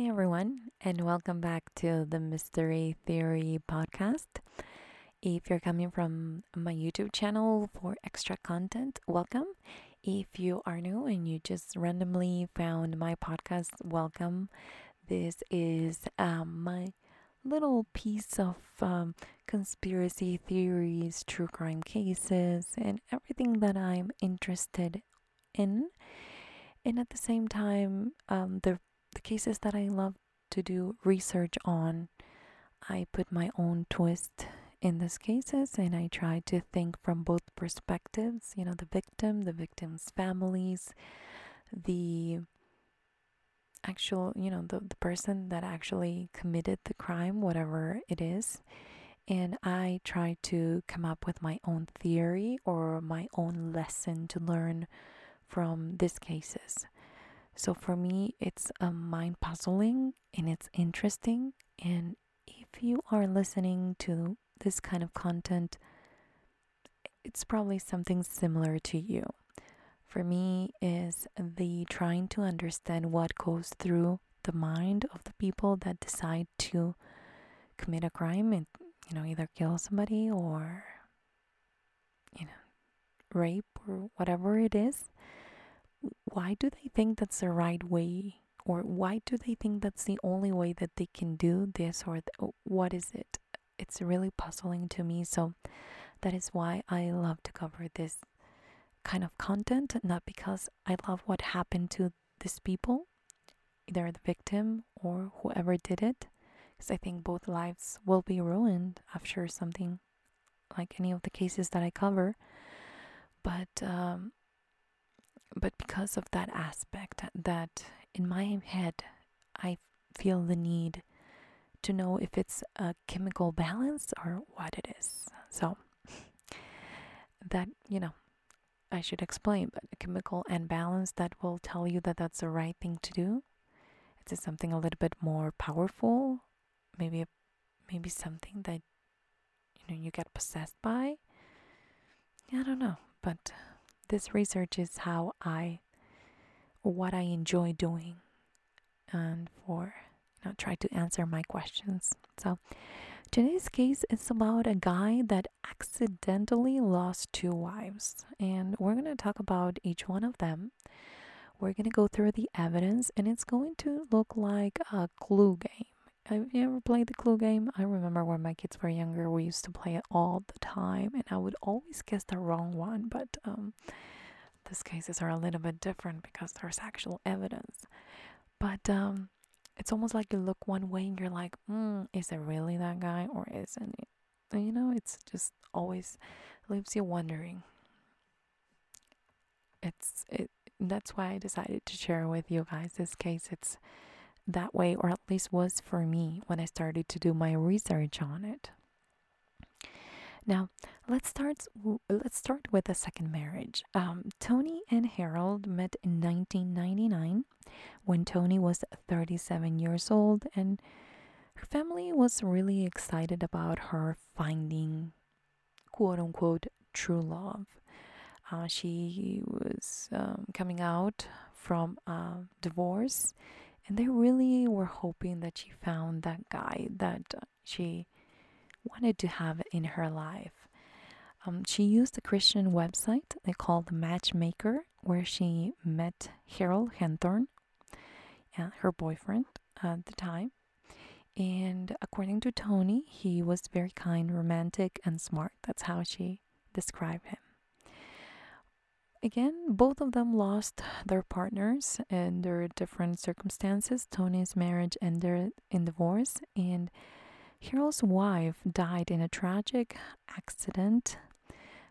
Hey everyone, and welcome back to the Mystery Theory podcast. If you're coming from my YouTube channel for extra content, welcome. If you are new and you just randomly found my podcast, welcome. This is um, my little piece of um, conspiracy theories, true crime cases, and everything that I'm interested in. And at the same time, um, the the cases that I love to do research on, I put my own twist in these cases and I try to think from both perspectives you know, the victim, the victim's families, the actual, you know, the, the person that actually committed the crime, whatever it is. And I try to come up with my own theory or my own lesson to learn from these cases. So for me, it's um, a mind puzzling and it's interesting. And if you are listening to this kind of content, it's probably something similar to you. For me, is the trying to understand what goes through the mind of the people that decide to commit a crime and you know either kill somebody or you know rape or whatever it is why do they think that's the right way? Or why do they think that's the only way that they can do this? Or th- what is it? It's really puzzling to me. So that is why I love to cover this kind of content, not because I love what happened to these people, either the victim or whoever did it, because I think both lives will be ruined after something like any of the cases that I cover. But um, but because of that aspect that in my head I feel the need to know if it's a chemical balance or what it is. So that, you know, I should explain, but a chemical imbalance that will tell you that that's the right thing to do. It's something a little bit more powerful, maybe maybe something that you know you get possessed by. I don't know, but this research is how I what I enjoy doing and for you know try to answer my questions. So today's case is about a guy that accidentally lost two wives and we're going to talk about each one of them. We're going to go through the evidence and it's going to look like a clue game. Have you ever played the clue game? I remember when my kids were younger, we used to play it all the time, and I would always guess the wrong one. But um, these cases are a little bit different because there's actual evidence. But um, it's almost like you look one way and you're like, mm, is it really that guy or isn't it? And, you know, it's just always leaves you wondering. It's it. That's why I decided to share with you guys this case. It's that way, or at least was for me when I started to do my research on it. Now, let's start. Let's start with the second marriage. Um, Toni and Harold met in 1999, when Toni was 37 years old, and her family was really excited about her finding, quote unquote, true love. Uh, she was um, coming out from a divorce and they really were hoping that she found that guy that she wanted to have in her life. Um, she used a Christian website they called Matchmaker, where she met Harold Henthorn, yeah, her boyfriend at the time. And according to Toni, he was very kind, romantic, and smart. That's how she described him again, both of them lost their partners under different circumstances. Toni's marriage ended in divorce, and Harold's wife died in a tragic accident.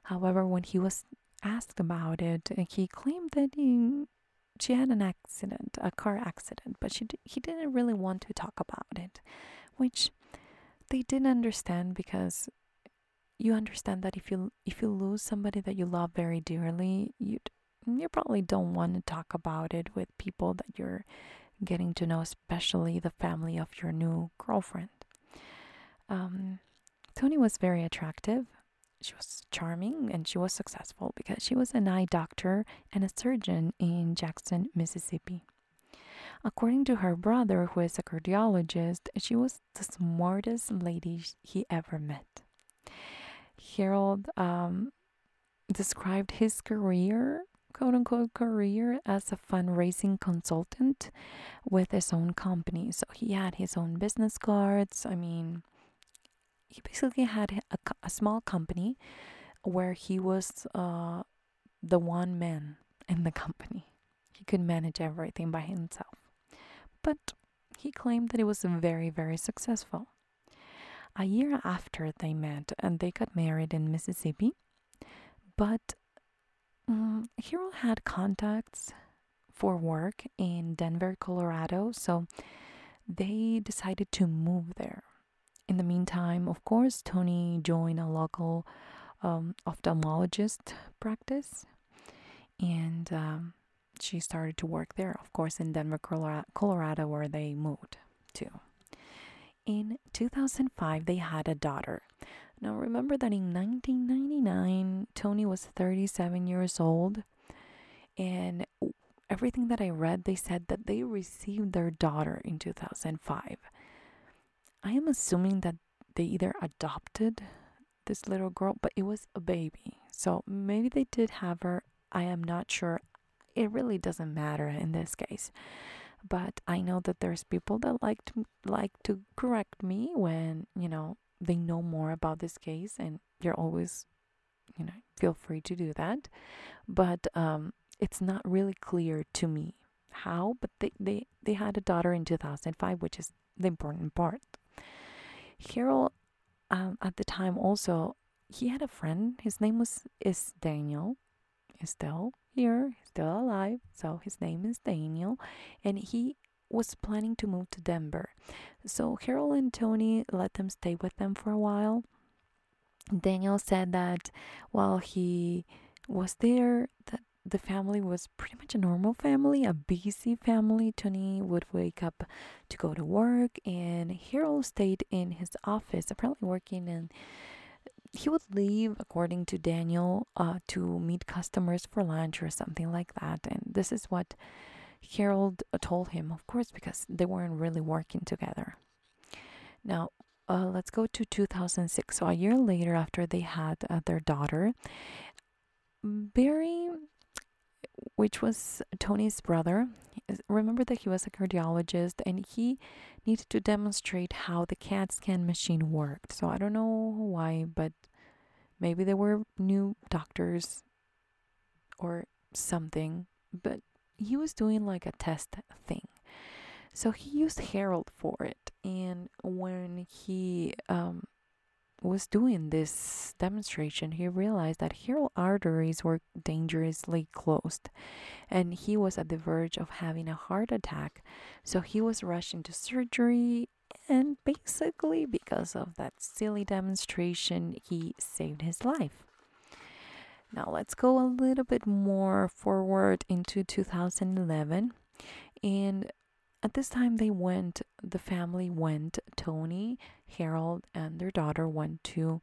However, when he was asked about it, he claimed that he, she had an accident, a car accident, but she he didn't really want to talk about it, which they didn't understand because you understand that if you if you lose somebody that you love very dearly, you you probably don't want to talk about it with people that you're getting to know, especially the family of your new girlfriend. Um, Toni was very attractive. She was charming and she was successful because she was an eye doctor and a surgeon in Jackson, Mississippi. According to her brother, who is a cardiologist, she was the smartest lady he ever met. Harold um, described his career, quote unquote, career as a fundraising consultant with his own company. So he had his own business cards. I mean, he basically had a, a small company where he was uh, the one man in the company. He could manage everything by himself. But he claimed that it was very, very successful. A year after they met and they got married in Mississippi, but um, Harold had contacts for work in Denver, Colorado, so they decided to move there. In the meantime, of course, Toni joined a local um, ophthalmologist practice and um, she started to work there, of course, in Denver, Colorado, where they moved to. In 2005, they had a daughter. Now, remember that in 1999, Toni was 37 years old, and everything that I read, they said that they received their daughter in 2005. I am assuming that they either adopted this little girl, but it was a baby. So maybe they did have her. I am not sure. It really doesn't matter in this case. But I know that there's people that like to like to correct me when, you know, they know more about this case and you're always you know, feel free to do that. But um it's not really clear to me how, but they, they, they had a daughter in 2005, which is the important part. Harold um, at the time also he had a friend. His name was is Daniel. He's still here, still alive. So his name is Daniel, and he was planning to move to Denver. So Harold and Toni let them stay with them for a while. Daniel said that while he was there, that the family was pretty much a normal family, a busy family. Toni would wake up to go to work, and Harold stayed in his office, apparently working in. He would leave, according to Daniel, uh, to meet customers for lunch or something like that. And this is what Harold told him, of course, because they weren't really working together. Now, uh, let's go to 2006. So, a year later, after they had uh, their daughter, Barry which was Toni's brother. Remember that he was a cardiologist and he needed to demonstrate how the CAT scan machine worked. So I don't know why, but maybe there were new doctors or something, but he was doing like a test thing. So he used Harold for it. And when he um, was doing this demonstration, he realized that Harold arteries were dangerously closed and he was at the verge of having a heart attack. So he was rushed into surgery and basically because of that silly demonstration, he saved his life. Now let's go a little bit more forward into 2011 and at this time, they went, the family went, Toni, Harold, and their daughter went to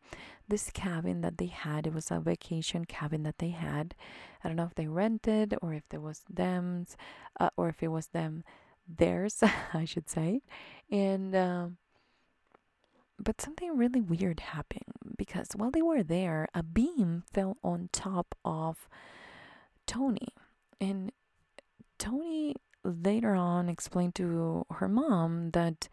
this cabin that they had. It was a vacation cabin that they had. I don't know if they rented or if it was them's, uh, or if it was them, theirs, I should say. And, uh, but something really weird happened because while they were there, a beam fell on top of Toni. And Toni later on explained to her mom that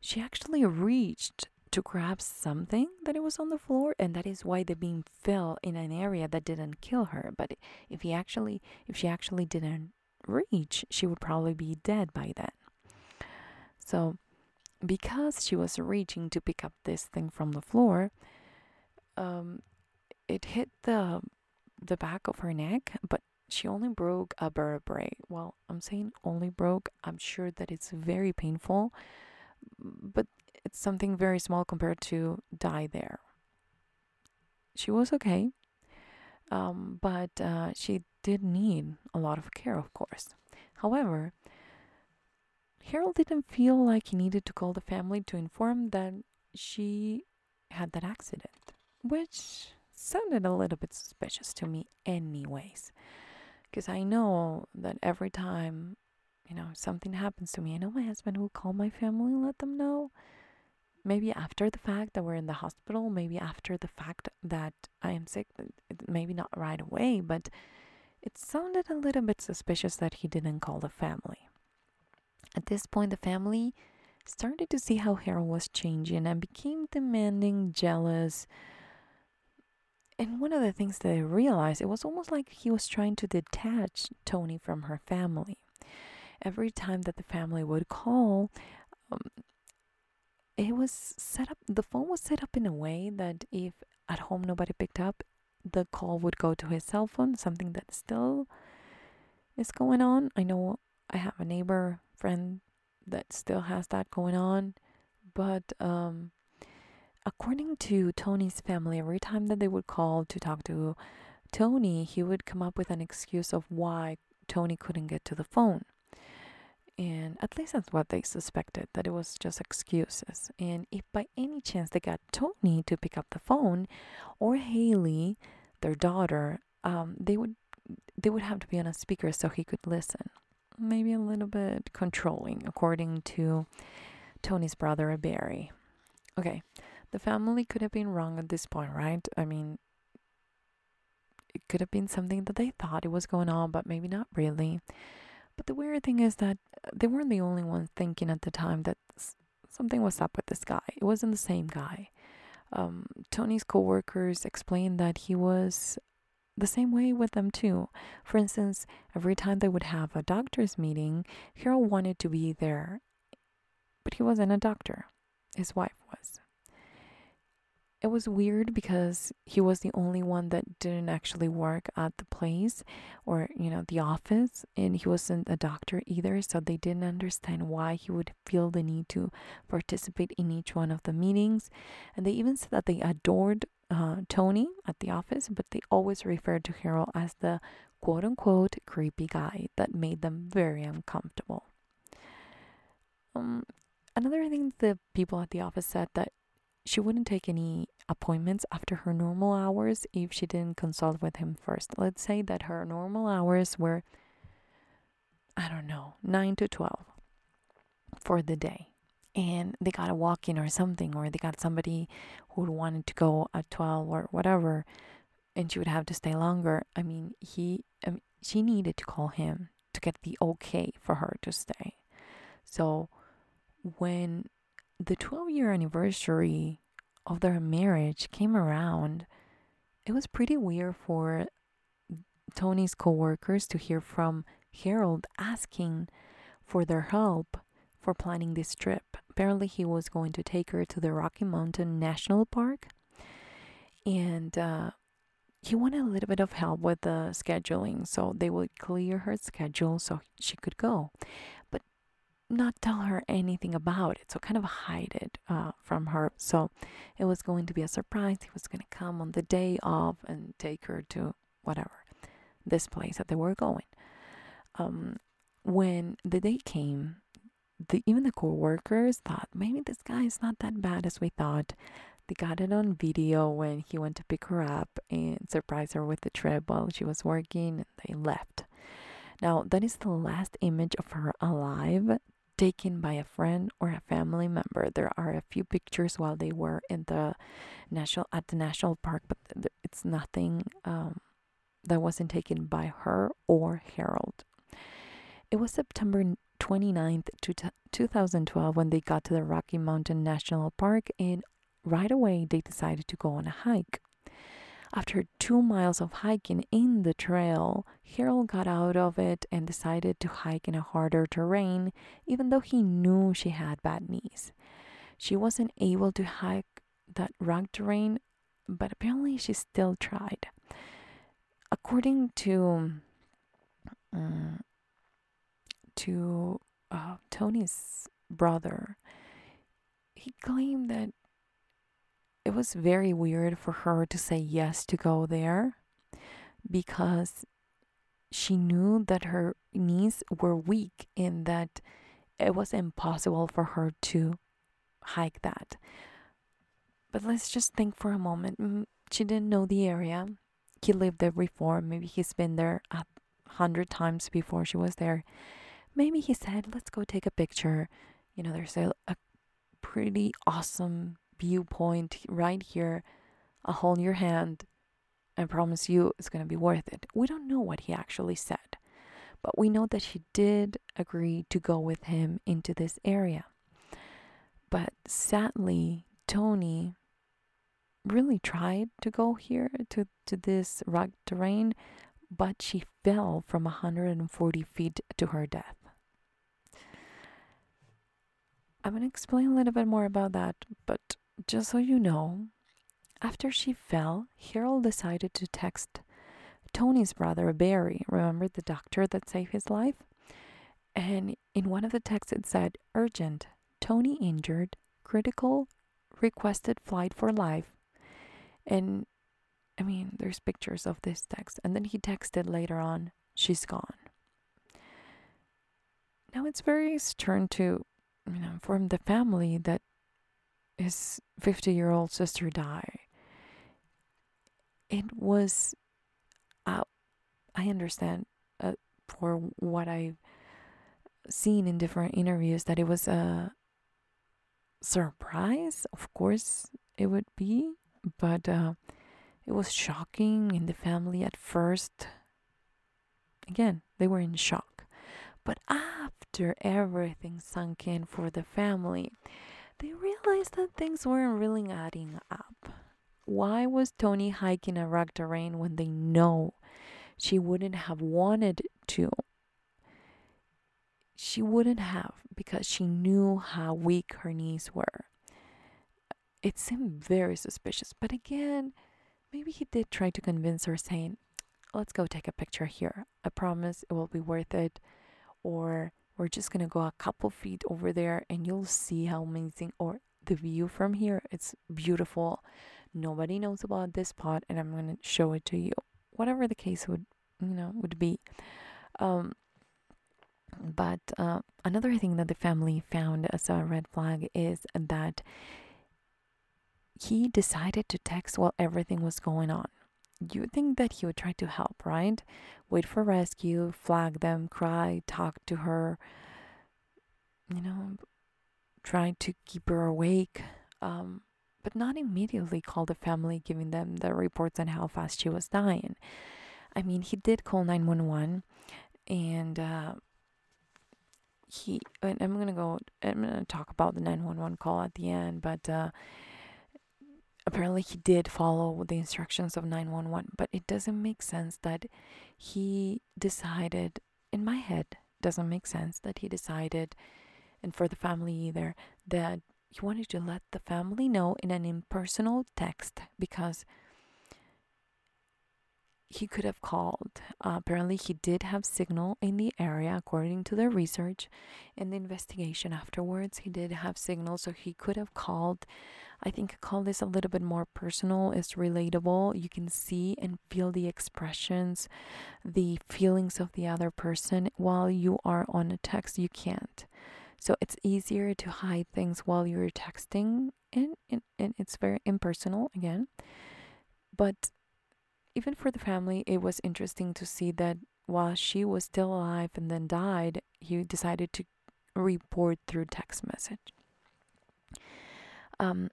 she actually reached to grab something that it was on the floor and that is why the beam fell in an area that didn't kill her. But if he actually if she actually didn't reach she would probably be dead by then. So because she was reaching to pick up this thing from the floor um it hit the the back of her neck but she only broke a vertebrae. Well, I'm saying only broke. I'm sure that it's very painful, but it's something very small compared to die there. She was okay, um, but uh, she did need a lot of care, of course. However, Harold didn't feel like he needed to call the family to inform that she had that accident, which sounded a little bit suspicious to me, anyways because I know that every time you know, something happens to me, I know my husband will call my family and let them know. Maybe after the fact that we're in the hospital, maybe after the fact that I am sick, maybe not right away, but it sounded a little bit suspicious that he didn't call the family. At this point, the family started to see how Harold was changing and became demanding, jealous. And one of the things that I realized, it was almost like he was trying to detach Toni from her family. Every time that the family would call, um, it was set up, the phone was set up in a way that if at home nobody picked up, the call would go to his cell phone, something that still is going on. I know I have a neighbor friend that still has that going on, but um, according to Toni's family, every time that they would call to talk to Toni, he would come up with an excuse of why Toni couldn't get to the phone. And at least that's what they suspected, that it was just excuses. And if by any chance they got Toni to pick up the phone or Haley, their daughter, um, they would they would have to be on a speaker so he could listen. Maybe a little bit controlling, according to Toni's brother Barry. Okay, the family could have been wrong at this point, right? I mean, it could have been something that they thought it was going on, but maybe not really. But the weird thing is that they weren't the only ones thinking at the time that something was up with this guy. It wasn't the same guy. Um, Toni's coworkers explained that he was the same way with them too. For instance, every time they would have a doctor's meeting, Harold wanted to be there, but he wasn't a doctor. His wife was it was weird because he was the only one that didn't actually work at the place or you know the office and he wasn't a doctor either so they didn't understand why he would feel the need to participate in each one of the meetings. And they even said that they adored uh, toni at the office but they always referred to harold as the quote unquote creepy guy that made them very uncomfortable. Um, another thing the people at the office said that she wouldn't take any appointments after her normal hours if she didn't consult with him first. Let's say that her normal hours were, I don't know, 9 to 12 for the day. And they got a walk in or something, or they got somebody who wanted to go at 12 or whatever, and she would have to stay longer. I mean, he, I mean, she needed to call him to get the okay for her to stay. So when the 12 year anniversary of their marriage came around, it was pretty weird for Toni's coworkers to hear from Harold asking for their help for planning this trip. Apparently, he was going to take her to the Rocky Mountain National Park, and uh, he wanted a little bit of help with the scheduling, so they would clear her schedule so she could go not tell her anything about it, so kind of hide it uh, from her. So it was going to be a surprise. He was going to come on the day of and take her to whatever this place that they were going. Um, when the day came, the even the co-workers thought maybe this guy is not that bad as we thought. They got it on video when he went to pick her up and surprise her with the trip while she was working, and they left. Now, that is the last image of her alive taken by a friend or a family member. There are a few pictures while they were in the national at the national park, but it's nothing um, that wasn't taken by her or Harold. It was September 29th, 2012 when they got to the Rocky Mountain National Park and right away they decided to go on a hike. After two miles of hiking in the trail, Harold got out of it and decided to hike in a harder terrain, even though he knew she had bad knees. She wasn't able to hike that rugged terrain, but apparently she still tried. According to um, to uh, Toni's brother, he claimed that it was very weird for her to say yes to go there because she knew that her knees were weak and that it was impossible for her to hike that. But let's just think for a moment. She didn't know the area. He lived there before. Maybe he's been there a hundred times before she was there. maybe he said, let's go take a picture. You know, there's a, a pretty awesome viewpoint right here. I'll hold your hand. I promise you it's going to be worth it. We don't know what he actually said, but we know that she did agree to go with him into this area. But sadly, Toni really tried to go here to, to this rugged terrain, but she fell from 140 feet to her death. I'm going to explain a little bit more about that, but just so you know, after she fell, Harold decided to text Toni's brother, Barry. Remember the doctor that saved his life? And in one of the texts, it said, Urgent, Toni injured, critical, requested flight for life. And I mean, there's pictures of this text. And then he texted later on, She's gone. Now it's very stern to you know, inform the family that his 50 year old sister died. It was, uh, I understand uh, for what I've seen in different interviews that it was a surprise. Of course, it would be, but uh, it was shocking in the family at first. Again, they were in shock. But after everything sunk in for the family, they realized that things weren't really adding up. Why was Toni hiking a rugged terrain when they know she wouldn't have wanted to? She wouldn't have because she knew how weak her knees were. It seemed very suspicious, but again, maybe he did try to convince her, saying, Let's go take a picture here. I promise it will be worth it. Or we're just gonna go a couple feet over there and you'll see how amazing or the view from here it's beautiful. Nobody knows about this spot and i'm gonna show it to you. Whatever the case would you know would be. Um but uh, another thing that the family found as a red flag is that he decided to text while everything was going on you think that he would try to help, right? Wait for rescue, flag them, cry, talk to her, you know, try to keep her awake, um, but not immediately call the family, giving them the reports on how fast she was dying. I mean, he did call 911 and uh, he, and I'm gonna go, I'm gonna talk about the 911 call at the end, but uh, apparently he did follow the instructions of 911 but it doesn't make sense that he decided in my head doesn't make sense that he decided and for the family either that he wanted to let the family know in an impersonal text because he could have called. Uh, apparently, he did have signal in the area, according to the research and the investigation afterwards. He did have signal, so he could have called. I think call this a little bit more personal. It's relatable. You can see and feel the expressions, the feelings of the other person while you are on a text. You can't. So it's easier to hide things while you're texting, and, and, and it's very impersonal again. But even for the family, it was interesting to see that while she was still alive and then died, he decided to report through text message. Um,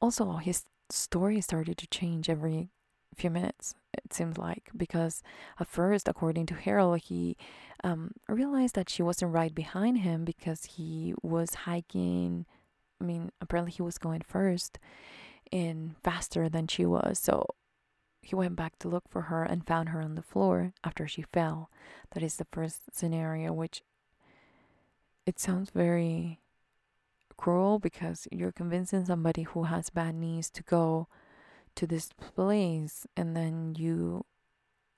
also, his story started to change every few minutes, it seems like, because at first, according to Harold, he um, realized that she wasn't right behind him because he was hiking. I mean, apparently, he was going first and faster than she was. So he went back to look for her and found her on the floor after she fell. That is the first scenario, which it sounds very cruel because you're convincing somebody who has bad knees to go to this place and then you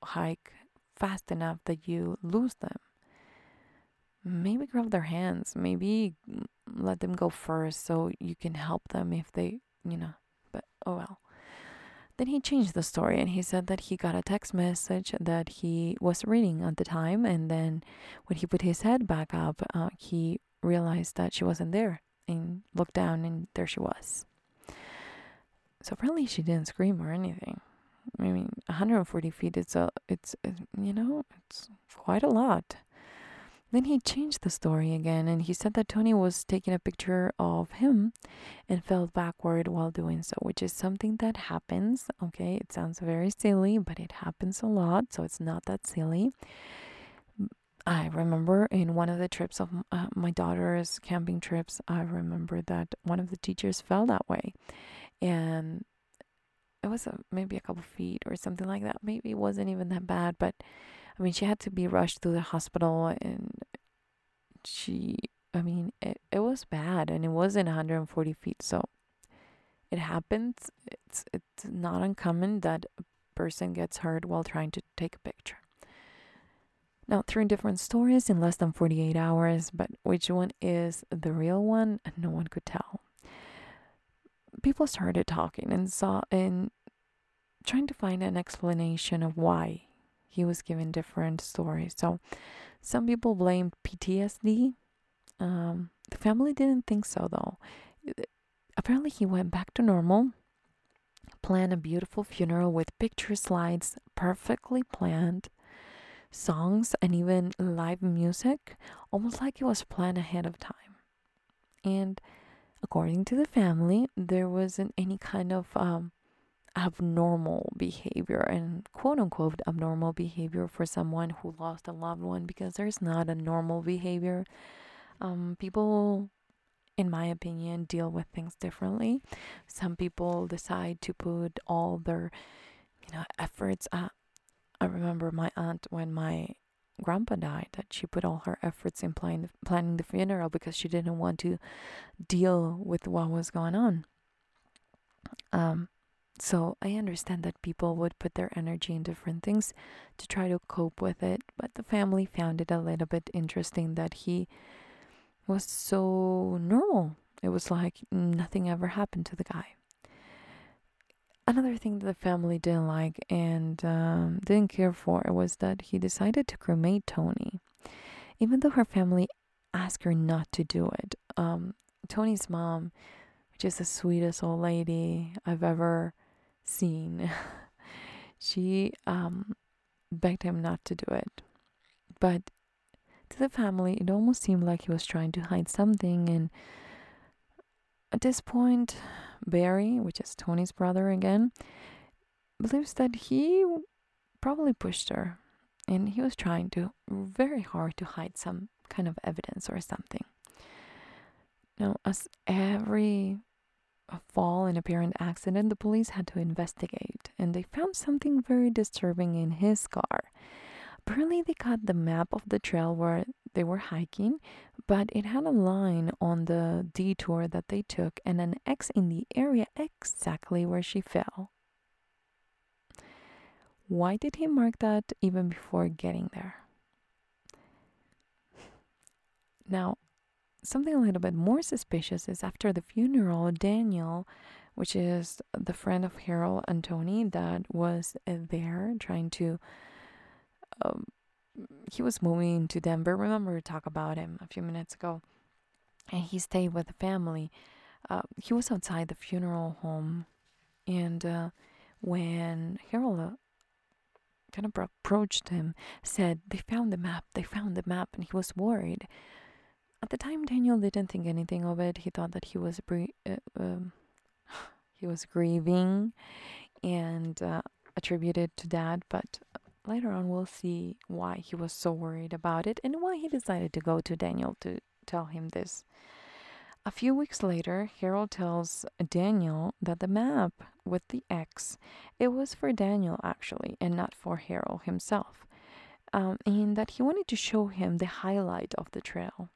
hike fast enough that you lose them. Maybe grab their hands, maybe let them go first so you can help them if they, you know, but oh well. Then he changed the story and he said that he got a text message that he was reading at the time. And then when he put his head back up, uh, he realized that she wasn't there and looked down and there she was. So apparently she didn't scream or anything. I mean, 140 feet, it's a, it's, you know, it's quite a lot. Then he changed the story again and he said that Toni was taking a picture of him and fell backward while doing so, which is something that happens. Okay, it sounds very silly, but it happens a lot, so it's not that silly. I remember in one of the trips of uh, my daughter's camping trips, I remember that one of the teachers fell that way. And it was a, maybe a couple feet or something like that. Maybe it wasn't even that bad, but I mean, she had to be rushed to the hospital and she, I mean, it, it was bad and it wasn't 140 feet. So it happens. It's, it's not uncommon that a person gets hurt while trying to take a picture. Now, three different stories in less than 48 hours, but which one is the real one? No one could tell. People started talking and saw and trying to find an explanation of why he was given different stories. So, some people blamed PTSD. Um, the family didn't think so, though. Apparently, he went back to normal, planned a beautiful funeral with picture slides, perfectly planned, songs, and even live music, almost like it was planned ahead of time. And according to the family, there wasn't any kind of um, abnormal behavior and quote unquote abnormal behavior for someone who lost a loved one because there's not a normal behavior. Um, people, in my opinion, deal with things differently. Some people decide to put all their, you know, efforts. Uh, I remember my aunt when my grandpa died that she put all her efforts in planning planning the funeral because she didn't want to deal with what was going on. Um, so I understand that people would put their energy in different things to try to cope with it, but the family found it a little bit interesting that he was so normal. It was like nothing ever happened to the guy. Another thing that the family didn't like and um, didn't care for was that he decided to cremate Toni, even though her family asked her not to do it. Um, Toni's mom, which is the sweetest old lady I've ever seen, she um, begged him not to do it. But to the family, it almost seemed like he was trying to hide something. And at this point, Barry, which is Toni's brother again, believes that he probably pushed her and he was trying to very hard to hide some kind of evidence or something. Now, as every fall and apparent accident, the police had to investigate and they found something very disturbing in his car. Apparently, they got the map of the trail where they were hiking, but it had a line on the detour that they took and an X in the area exactly where she fell. Why did he mark that even before getting there? Now, something a little bit more suspicious is after the funeral, Daniel, which is the friend of Harold Toni that was uh, there trying to. Um, he was moving to Denver. Remember, we talked about him a few minutes ago. And he stayed with the family. Uh, he was outside the funeral home. And uh, when Harold uh, kind of approached him, said, They found the map, they found the map. And he was worried at the time, Daniel didn't think anything of it. He thought that he was uh, um, he was grieving, and uh, attributed to that. But later on, we'll see why he was so worried about it and why he decided to go to Daniel to tell him this. A few weeks later, Harold tells Daniel that the map with the X, it was for Daniel actually, and not for Harold himself, um, and that he wanted to show him the highlight of the trail.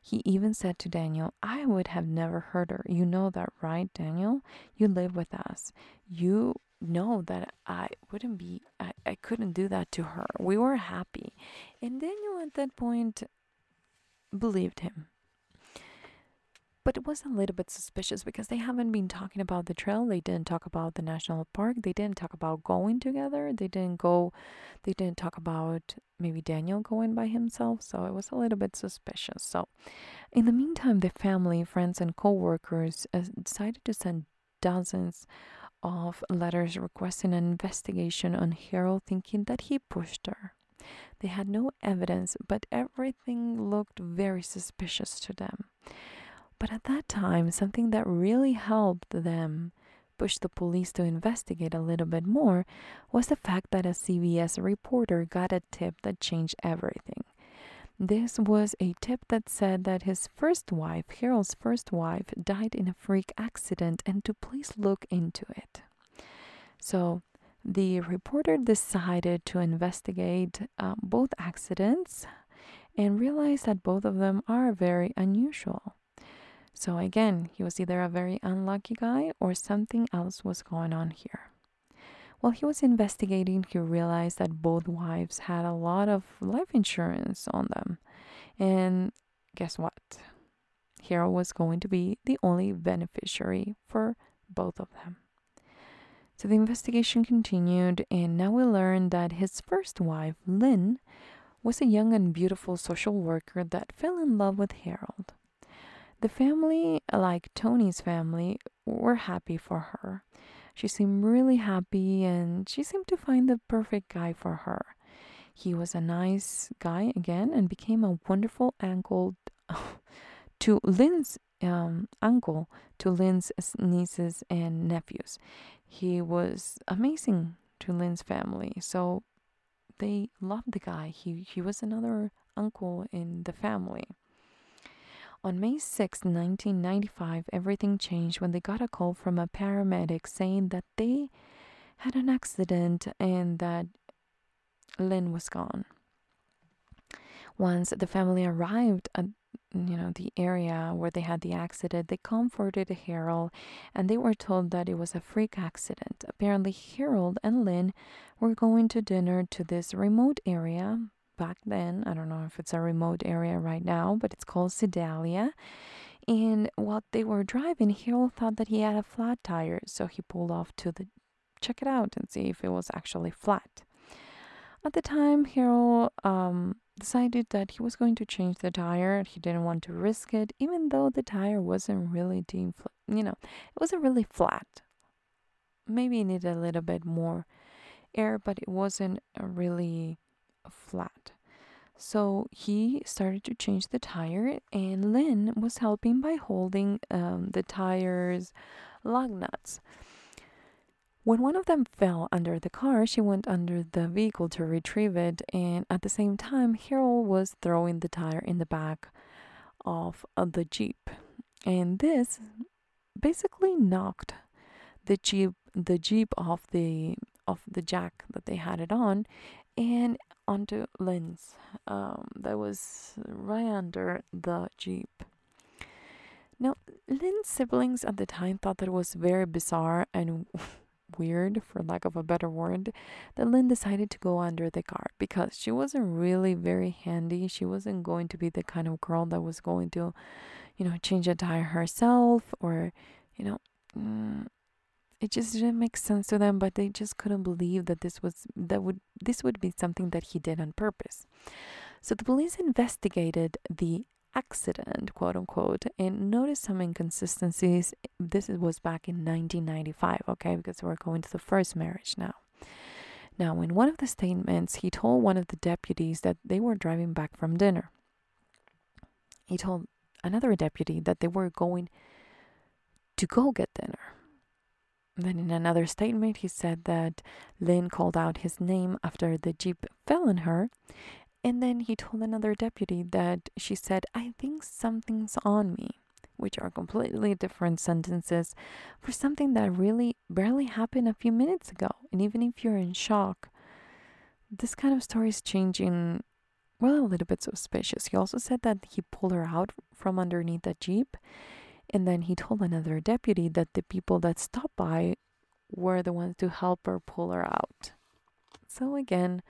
He even said to Daniel, I would have never hurt her. You know that, right, Daniel? You live with us. You know that I wouldn't be, I, I couldn't do that to her. We were happy. And Daniel at that point believed him. But it was a little bit suspicious because they haven't been talking about the trail. They didn't talk about the national park. They didn't talk about going together. They didn't go, they didn't talk about maybe Daniel going by himself. So it was a little bit suspicious. So in the meantime, the family, friends, and co workers uh, decided to send dozens of letters requesting an investigation on Harold, thinking that he pushed her. They had no evidence, but everything looked very suspicious to them. But at that time, something that really helped them push the police to investigate a little bit more was the fact that a CBS reporter got a tip that changed everything. This was a tip that said that his first wife, Harold's first wife, died in a freak accident and to please look into it. So the reporter decided to investigate uh, both accidents and realized that both of them are very unusual. So again, he was either a very unlucky guy or something else was going on here. While he was investigating, he realized that both wives had a lot of life insurance on them. And guess what? Harold was going to be the only beneficiary for both of them. So the investigation continued, and now we learned that his first wife, Lynn, was a young and beautiful social worker that fell in love with Harold. The family, like Toni's family, were happy for her. She seemed really happy and she seemed to find the perfect guy for her. He was a nice guy again and became a wonderful uncle to Lynn's um, uncle to Lynn's nieces and nephews. He was amazing to Lynn's family. So they loved the guy. He he was another uncle in the family. On May 6, 1995, everything changed when they got a call from a paramedic saying that they had an accident and that Lynn was gone. Once the family arrived at you know the area where they had the accident, they comforted Harold and they were told that it was a freak accident. Apparently Harold and Lynn were going to dinner to this remote area back then. I don't know if it's a remote area right now, but it's called Sedalia. And while they were driving, Harold thought that he had a flat tire, so he pulled off to the check it out and see if it was actually flat. At the time, Harold um, decided that he was going to change the tire. He didn't want to risk it, even though the tire wasn't really. You know, it wasn't really flat. Maybe it needed a little bit more air, but it wasn't really flat. So he started to change the tire, and Lynn was helping by holding um, the tire's lug nuts. When one of them fell under the car, she went under the vehicle to retrieve it, and at the same time, Harold was throwing the tire in the back of the Jeep. And this basically knocked the Jeep the Jeep off the off the jack that they had it on and onto Lynn's um, that was right under the Jeep. Now, Lynn's siblings at the time thought that it was very bizarre and weird, for lack of a better word, that Lynn decided to go under the car because she wasn't really very handy. She wasn't going to be the kind of girl that was going to, you know, change a tire herself or, you know, mm, it just didn't make sense to them but they just couldn't believe that this was that would this would be something that he did on purpose. So the police investigated the accident quote unquote and noticed some inconsistencies. This was back in 1995 okay because we're going to the first marriage now. Now in one of the statements he told one of the deputies that they were driving back from dinner. He told another deputy that they were going to go get dinner then, in another statement, he said that Lynn called out his name after the Jeep fell on her. And then he told another deputy that she said, I think something's on me, which are completely different sentences for something that really barely happened a few minutes ago. And even if you're in shock, this kind of story is changing, well, a little bit suspicious. He also said that he pulled her out from underneath the Jeep and then he told another deputy that the people that stopped by were the ones to help her pull her out. So, again,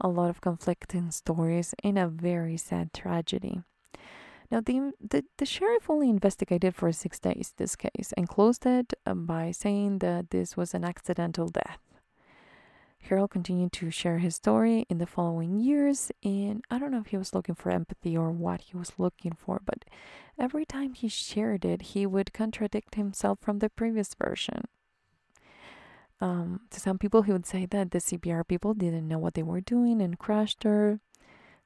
a lot of conflicting stories in a very sad tragedy. Now, the, the, the sheriff only investigated for six days this case and closed it um, by saying that this was an accidental death. Harold continued to share his story in the following years, and I don't know if he was looking for empathy or what he was looking for, but every time he shared it, he would contradict himself from the previous version. Um, to some people, he would say that the CPR people didn't know what they were doing and crashed her.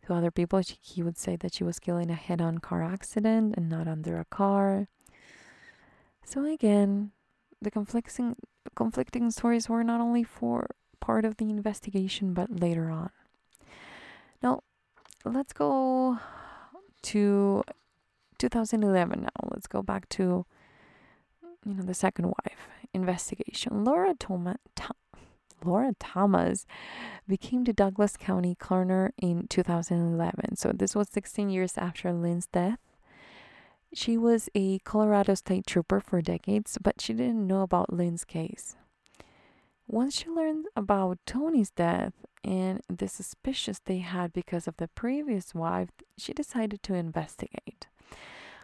To other people, he would say that she was killed in a head on car accident and not under a car. So, again, the conflicting, conflicting stories were not only for part of the investigation but later on. Now, let's go to 2011 now. Let's go back to you know the second wife investigation. Laura Thomas, Laura Thomas became the Douglas County coroner in 2011. So this was 16 years after Lynn's death. She was a Colorado state trooper for decades, but she didn't know about Lynn's case. Once she learned about Toni's death and the suspicions they had because of the previous wife, she decided to investigate.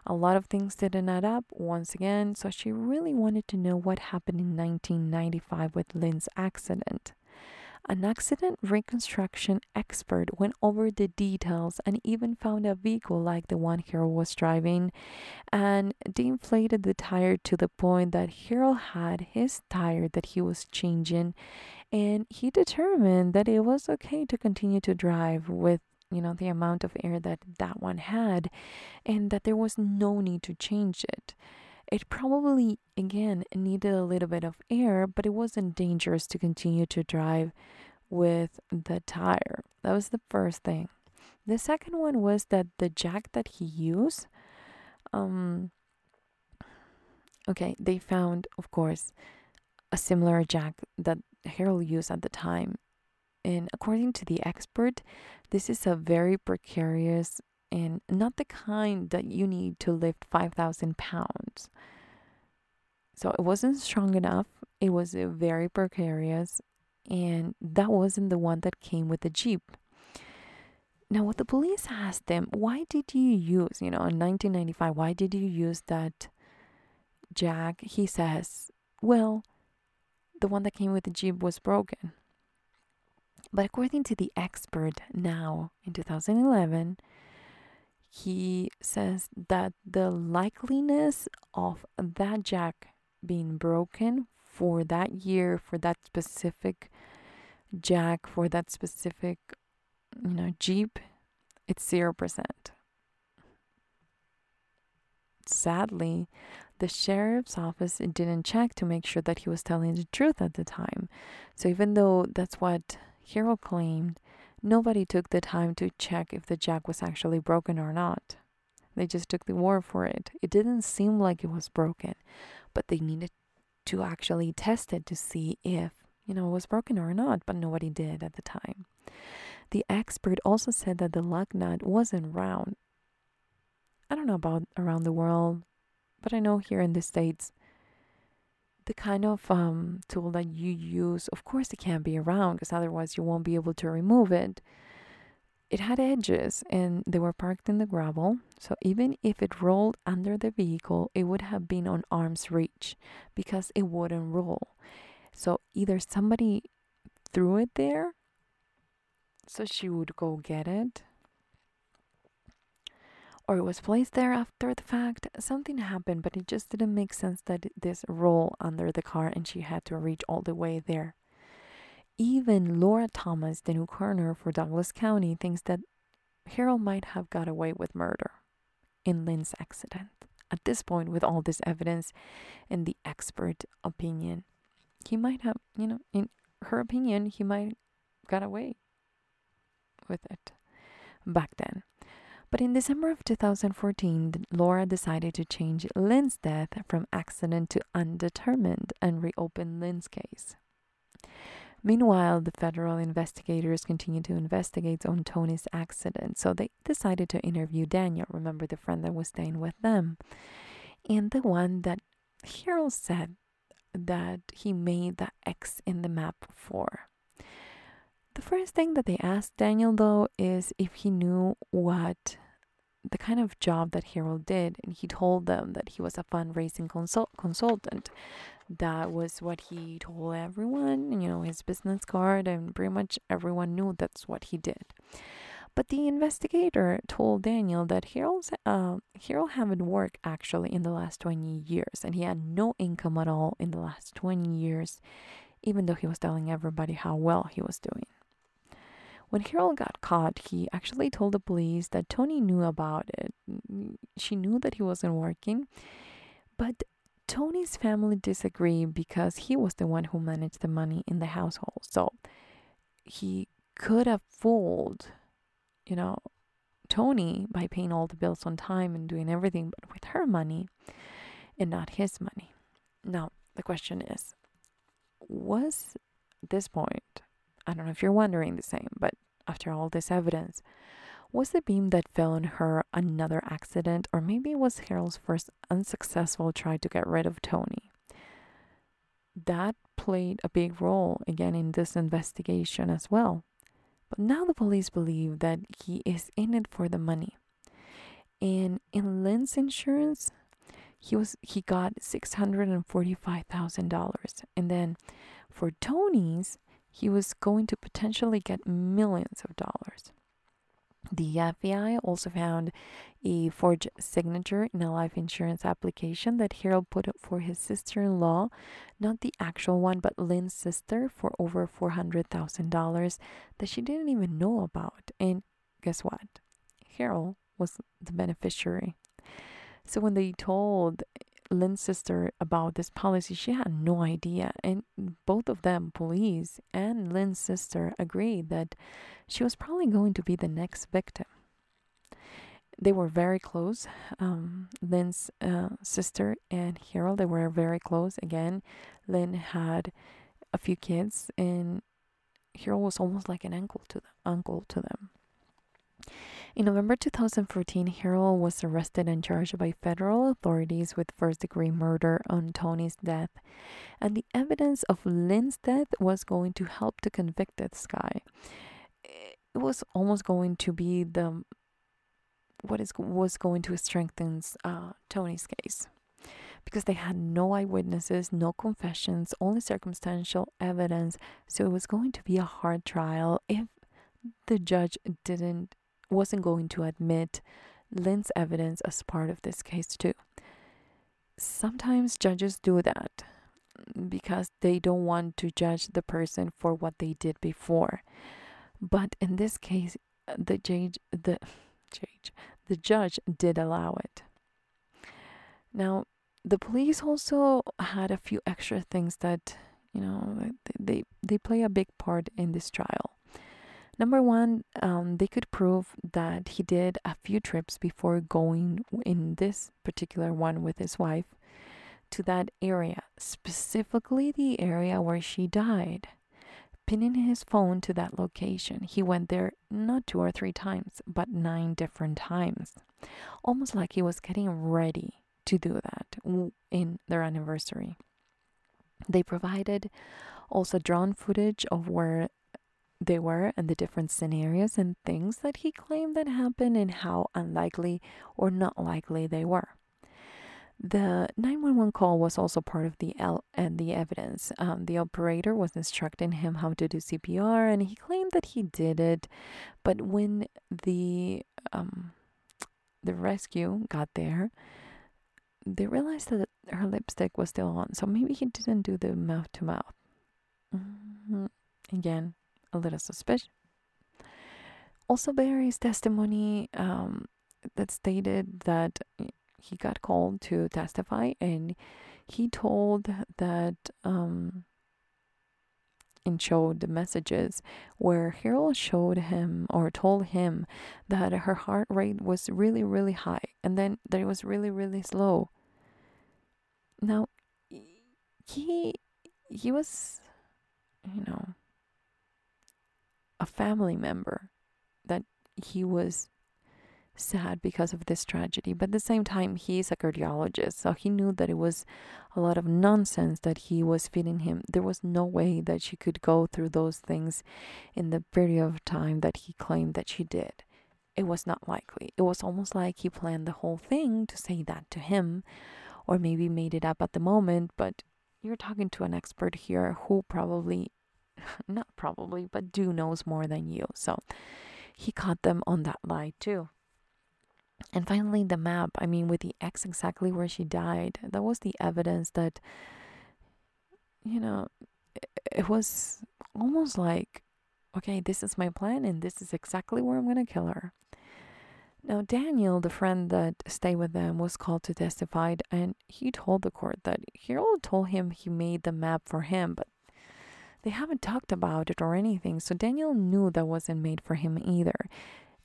A lot of things didn't add up once again, so she really wanted to know what happened in 1995 with Lynn's accident. An accident reconstruction expert went over the details and even found a vehicle like the one Harold was driving and deflated the tire to the point that Harold had his tire that he was changing and he determined that it was okay to continue to drive with you know the amount of air that that one had and that there was no need to change it. It probably again needed a little bit of air but it wasn't dangerous to continue to drive with the tire. That was the first thing. The second one was that the jack that he used um okay they found of course a similar jack that harold used at the time and according to the expert, this is a very precarious and not the kind that you need to lift 5,000 pounds. So it wasn't strong enough. It was very precarious, and that wasn't the one that came with the Jeep. Now, what the police asked them, why did you use, you know, in 1995, why did you use that jack? He says, well, the one that came with the Jeep was broken. But according to the expert now in 2011, he says that the likeliness of that jack being broken for that year, for that specific jack, for that specific, you know, Jeep, it's 0%. Sadly, the sheriff's office didn't check to make sure that he was telling the truth at the time. So even though that's what Harold claimed nobody took the time to check if the jack was actually broken or not. They just took the word for it. It didn't seem like it was broken, but they needed to actually test it to see if, you know, it was broken or not, but nobody did at the time. The expert also said that the lug nut wasn't round. I don't know about around the world, but I know here in the States, the kind of um, tool that you use, of course, it can't be around because otherwise you won't be able to remove it. It had edges and they were parked in the gravel, so even if it rolled under the vehicle, it would have been on arm's reach because it wouldn't roll. So either somebody threw it there so she would go get it or it was placed there after the fact. Something happened, but it just didn't make sense that this roll under the car and she had to reach all the way there. Even Laura Thomas, the new coroner for Douglas County, thinks that Harold might have got away with murder in Lynn's accident. At this point, with all this evidence and the expert opinion, he might have, you know, in her opinion, he might got away with it back then. But in December of 2014, Laura decided to change Lynn's death from accident to undetermined and reopen Lynn's case. Meanwhile, the federal investigators continued to investigate on Toni's accident, so they decided to interview Daniel, remember the friend that was staying with them, and the one that Harold said that he made the X in the map for. The first thing that they asked Daniel, though, is if he knew what the kind of job that Harold did, and he told them that he was a fundraising consult- consultant. That was what he told everyone, you know, his business card, and pretty much everyone knew that's what he did. But the investigator told Daniel that Harold's, uh, Harold hadn't worked actually in the last 20 years, and he had no income at all in the last 20 years. even though he was telling everybody how well he was doing. When Harold got caught, he actually told the police that Toni knew about it. She knew that he wasn't working, but Toni's family disagreed because he was the one who managed the money in the household. So he could have fooled, you know, Toni by paying all the bills on time and doing everything, but with her money and not his money. Now, the question is was this point, I don't know if you're wondering the same, but after all this evidence, was the beam that fell on her another accident, or maybe it was Harold's first unsuccessful try to get rid of Toni? That played a big role again in this investigation as well. But now the police believe that he is in it for the money. And in Lynn's insurance, he was he got six hundred and forty five thousand dollars. And then for Toni's, he was going to potentially get millions of dollars. The FBI also found a forged signature in a life insurance application that Harold put up for his sister in law, not the actual one, but Lynn's sister, for over $400,000 that she didn't even know about. And guess what? Harold was the beneficiary. So when they told Lynn's sister about this policy, she had no idea. And both of them, police and Lynn's sister, agreed that she was probably going to be the next victim. They were very close. Um, Lynn's uh, sister and Harold, they were very close. Again, Lynn had a few kids, and Harold was almost like an uncle to them. Uncle to them. In November 2014, Harold was arrested and charged by federal authorities with first degree murder on Toni's death. And the evidence of Lynn's death was going to help to convict this guy. It was almost going to be the what is was going to strengthen uh, Toni's case because they had no eyewitnesses, no confessions, only circumstantial evidence. So it was going to be a hard trial if the judge didn't wasn't going to admit Lynn's evidence as part of this case, too. Sometimes judges do that because they don't want to judge the person for what they did before. But in this case, the judge, the judge, the judge did allow it. Now, the police also had a few extra things that you know they they play a big part in this trial. Number one, um, they could prove that he did a few trips before going in this particular one with his wife to that area, specifically the area where she died. Pinning his phone to that location, he went there not two or three times, but nine different times. Almost like he was getting ready to do that in their anniversary. They provided also drawn footage of where they were and the different scenarios and things that he claimed that happened and how unlikely or not likely they were. The 911 call was also part of the L and the evidence. Um, the operator was instructing him how to do CPR, and he claimed that he did it. But when the um, the rescue got there, they realized that her lipstick was still on. So maybe he didn't do the mouth to mouth. Again, a little suspicious. Also, Barry's testimony um, that stated that he got called to testify, and he told that um, and showed the messages where Harold showed him or told him that her heart rate was really, really high, and then that it was really, really slow. Now, he he was, you know family member that he was sad because of this tragedy. But at the same time, he's a cardiologist, so he knew that it was a lot of nonsense that he was feeding him. There was no way that she could go through those things in the period of time that he claimed that she did. It was not likely. It was almost like he planned the whole thing to say that to him, or maybe made it up at the moment, but you're talking to an expert here who probably not probably, but do knows more than you. So he caught them on that lie too. And finally, the map. I mean, with the X exactly where she died, that was the evidence that, you know, it was almost like, okay, this is my plan and this is exactly where I'm going to kill her. Now, Daniel, the friend that stayed with them, was called to testify, and he told the court that Harold told him he made the map for him, but they haven't talked about it or anything. So Daniel knew that wasn't made for him either.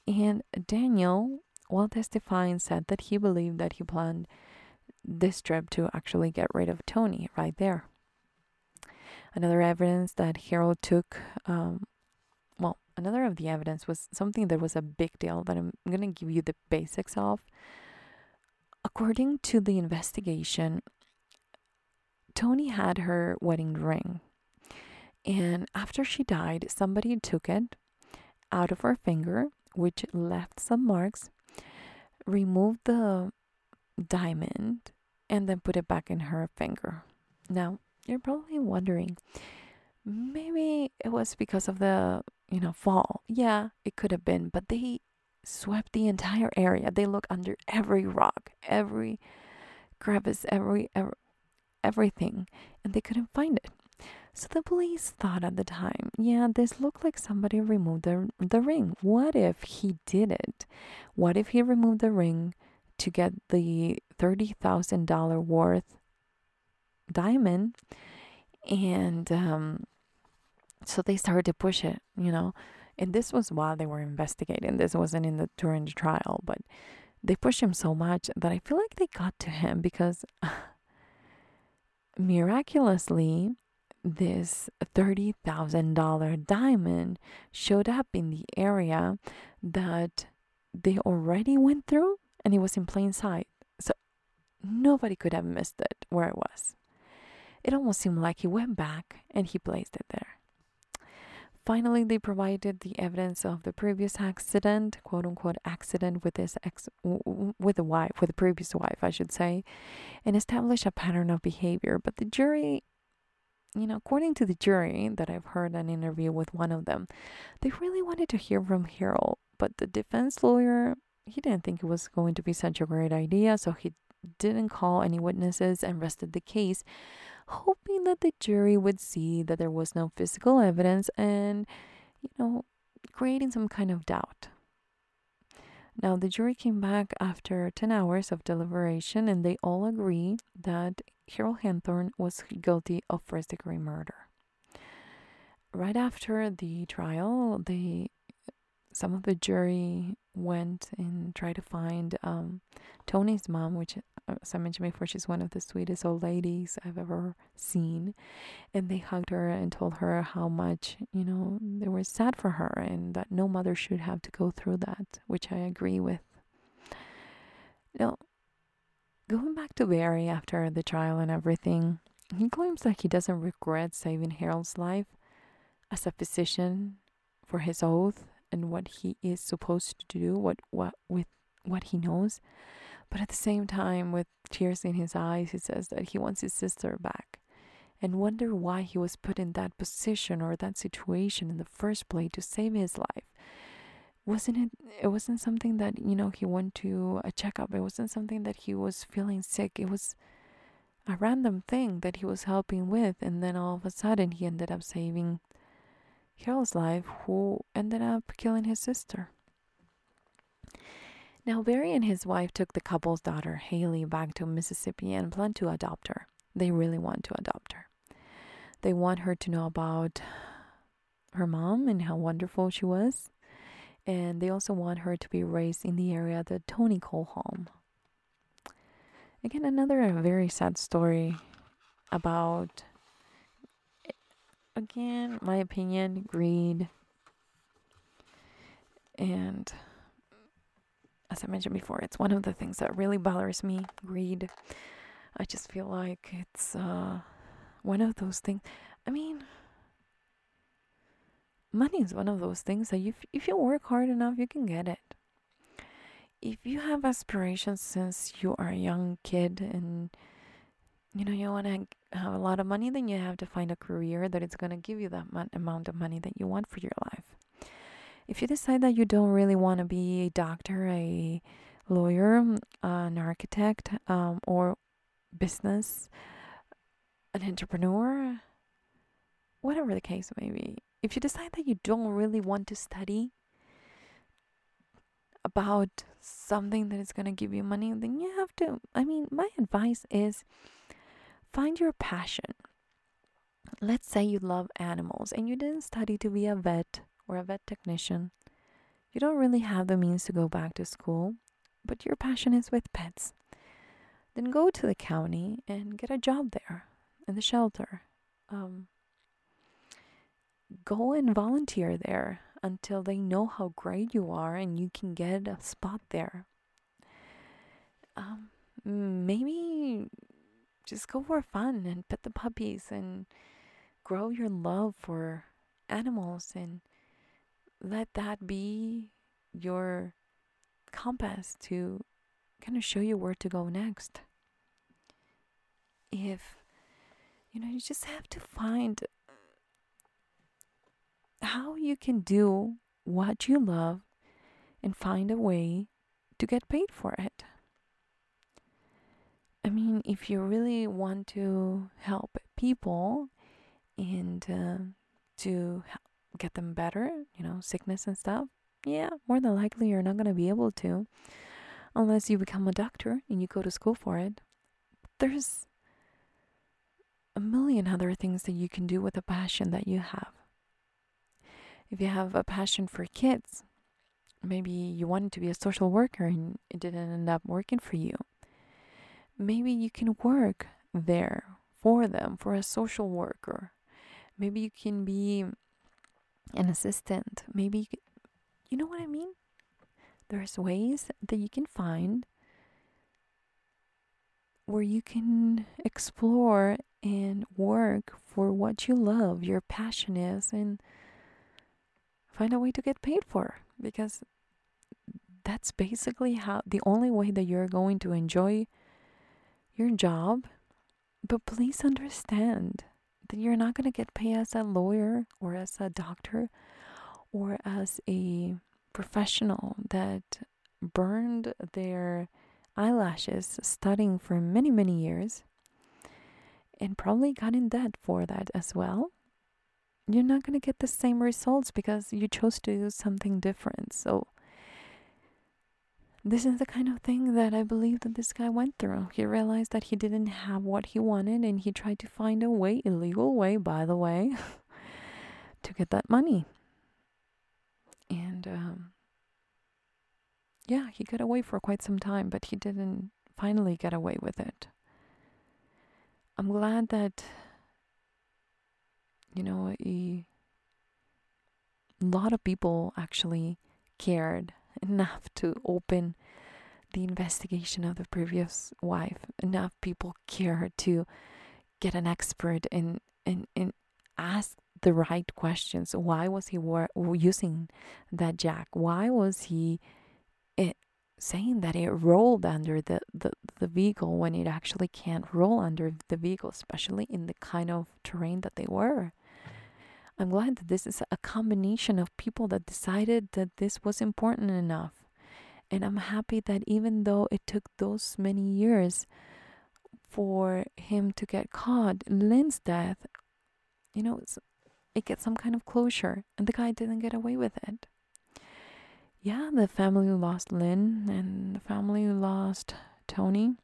And Daniel, while testifying, said that he believed that he planned this trip to actually get rid of Toni right there. Another evidence that Harold took, um, well, another of the evidence was something that was a big deal that I'm going to give you the basics of. According to the investigation, Toni had her wedding ring. And after she died, somebody took it out of her finger, which left some marks, removed the diamond, and then put it back in her finger. Now, you're probably wondering, maybe it was because of the, you know, fall. Yeah, it could have been, but they swept the entire area. They looked under every rock, every crevice, every, every everything, and they couldn't find it. So the police thought at the time, yeah, this looked like somebody removed the, the ring. What if he did it? What if he removed the ring to get the $30,000 worth diamond? And um, so they started to push it, you know. And this was while they were investigating. This wasn't in the during the trial, but they pushed him so much that I feel like they got to him because miraculously this $30,000 diamond showed up in the area that they already went through and it was in plain sight. So nobody could have missed it where it was. It almost seemed like he went back and he placed it there. Finally, they provided the evidence of the previous accident, quote unquote accident with his ex, with the wife, with the previous wife, I should say, and established a pattern of behavior. But the jury you know, according to the jury that I've heard an interview with one of them, they really wanted to hear from Harold, but the defense lawyer, he didn't think it was going to be such a great idea, so he didn't call any witnesses and rested the case, hoping that the jury would see that there was no physical evidence and, you know, creating some kind of doubt. Now, the jury came back after 10 hours of deliberation and they all agree that Harold Henthorn was guilty of first degree murder. Right after the trial, they some of the jury went and tried to find um, Toni's mom, which, uh, as I mentioned before, she's one of the sweetest old ladies I've ever seen. And they hugged her and told her how much, you know, they were sad for her and that no mother should have to go through that, which I agree with. Now, Going back to Barry after the trial and everything, he claims that he doesn't regret saving Harold's life as a physician for his oath and what he is supposed to do, what what with what he knows. But at the same time, with tears in his eyes, he says that he wants his sister back and wonder why he was put in that position or that situation in the first place to save his life. Wasn't it it wasn't something that you know he went to a checkup. It wasn't something that he was feeling sick. It was a random thing that he was helping with and then all of a sudden he ended up saving Harold's life who ended up killing his sister. Now Barry and his wife took the couple's daughter Haley back to Mississippi and plan to adopt her. They really want to adopt her. They want her to know about her mom and how wonderful she was. And they also want her to be raised in the area that Toni Cole home. Again, another very sad story about, again, my opinion, greed, and as I mentioned before, it's one of the things that really bothers me greed. I just feel like it's uh, one of those things. I mean, money is one of those things that you, if you work hard enough, you can get it. If you have aspirations since you are a young kid and you know you want to have a lot of money, then you have to find a career that is going to give you that amount of money that you want for your life. If you decide that you don't really want to be a doctor, a lawyer, an architect, um, or business, an entrepreneur, whatever the case may be, if you decide that you don't really want to study about something that is going to give you money, then you have to. I mean, my advice is find your passion. Let's say you love animals and you didn't study to be a vet or a vet technician. You don't really have the means to go back to school, but your passion is with pets. Then go to the county and get a job there in the shelter. Um, go and volunteer there until they know how great you are and you can get a spot there. Um, maybe just go for fun and pet the puppies and grow your love for animals and let that be your compass to kind of show you where to go next. If you know, you just have to find how you can do what you love and find a way to get paid for it. I mean, if you really want to help people and uh, to get them better, you know, sickness and stuff, yeah, more than likely you're not going to be able to unless you become a doctor and you go to school for it. There's a million other things that you can do with a passion that you have. If you have a passion for kids, maybe you wanted to be a social worker and it didn't end up working for you. Maybe you can work there for them, for a social worker. Maybe you can be an assistant. Maybe you, can, you know what I mean? There's ways that you can find where you can explore and work for what you love, your passion is, and find a way to get paid for because that's basically how the only way that you're going to enjoy your job. But please understand that you're not going to get paid as a lawyer or as a doctor or as a professional that burned their eyelashes studying for many, many years and probably got in debt for that as well you're not going to get the same results because you chose to do something different. So, this is the kind of thing that I believe that this guy went through. He realized that he didn't have what he wanted and he tried to find a way, illegal way, by the way, to get that money. And um, yeah, he got away for quite some time, but he didn't finally get away with it. I'm glad that you know, a lot of people actually cared enough to open the investigation of the previous wife. Enough people care to get an expert and and and ask the right questions. Why was he war- using that jack? Why was he it, eh, saying that it rolled under the, the, the vehicle when it actually can't roll under the vehicle, especially in the kind of terrain that they were? I'm glad that this is a combination of people that decided that this was important enough. And I'm happy that even though it took those many years for him to get caught, Lynn's death, you know, it gets some kind of closure. And the guy didn't get away with it. Yeah, the family lost Lynn and the family lost Toni.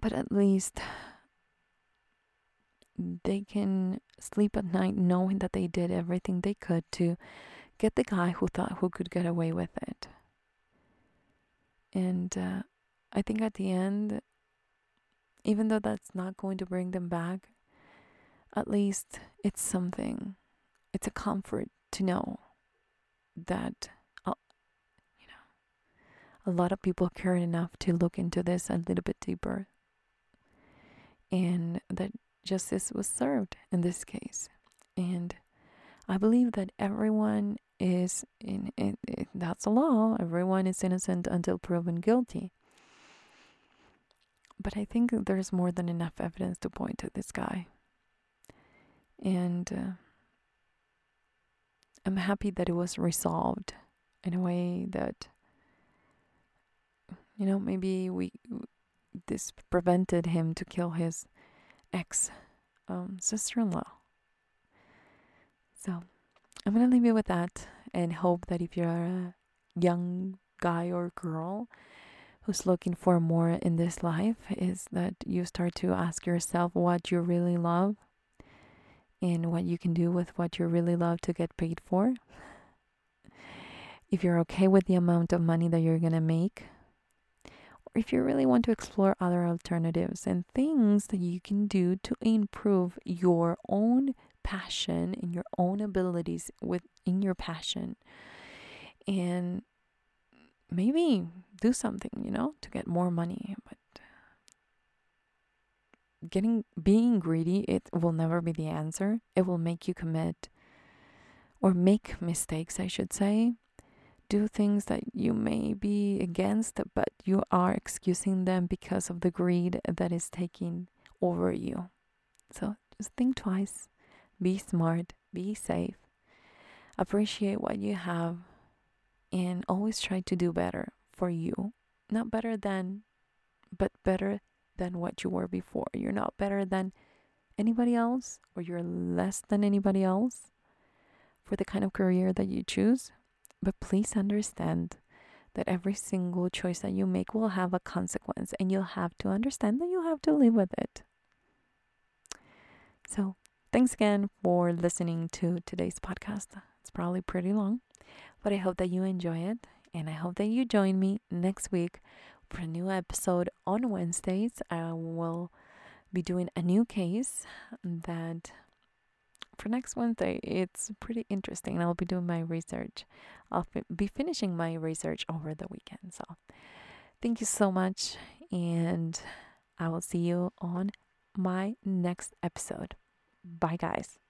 But at least they can sleep at night knowing that they did everything they could to get the guy who thought who could get away with it. And uh, I think at the end, even though that's not going to bring them back, at least it's something. It's a comfort to know that, uh, you know, a lot of people cared enough to look into this a little bit deeper. And that justice was served in this case. And I believe that everyone is in, in, in that's a law. Everyone is innocent until proven guilty. But I think there's more than enough evidence to point to this guy. And uh, I'm happy that it was resolved in a way that you know maybe we this prevented him to kill his ex um, sister in law So I'm going to leave you with that and hope that if you're a young guy or girl who's looking for more in this life is that you start to ask yourself what you really love and what you can do with what you really love to get paid for. If you're okay with the amount of money that you're going to make, if you really want to explore other alternatives and things that you can do to improve your own passion and your own abilities within your passion and maybe do something you know to get more money but getting being greedy it will never be the answer. It will make you commit or make mistakes i should say do things that you may be against but you are excusing them because of the greed that is taking over you. So just think twice. Be smart. Be safe. Appreciate what you have and always try to do better for you. Not better than but better than what you were before. You're not better than anybody else, or you're less than anybody else for the kind of career that you choose. But please understand that every single choice that you make will have a consequence, and you'll have to understand that you'll have to live with it. So, thanks again for listening to today's podcast. It's probably pretty long, but I hope that you enjoy it, and I hope that you join me next week for a new episode on Wednesdays. I will be doing a new case that for next Wednesday. It's pretty interesting. I'll be doing my research. I'll be finishing my research over the weekend. So, thank you so much, and I will see you on my next episode. Bye, guys.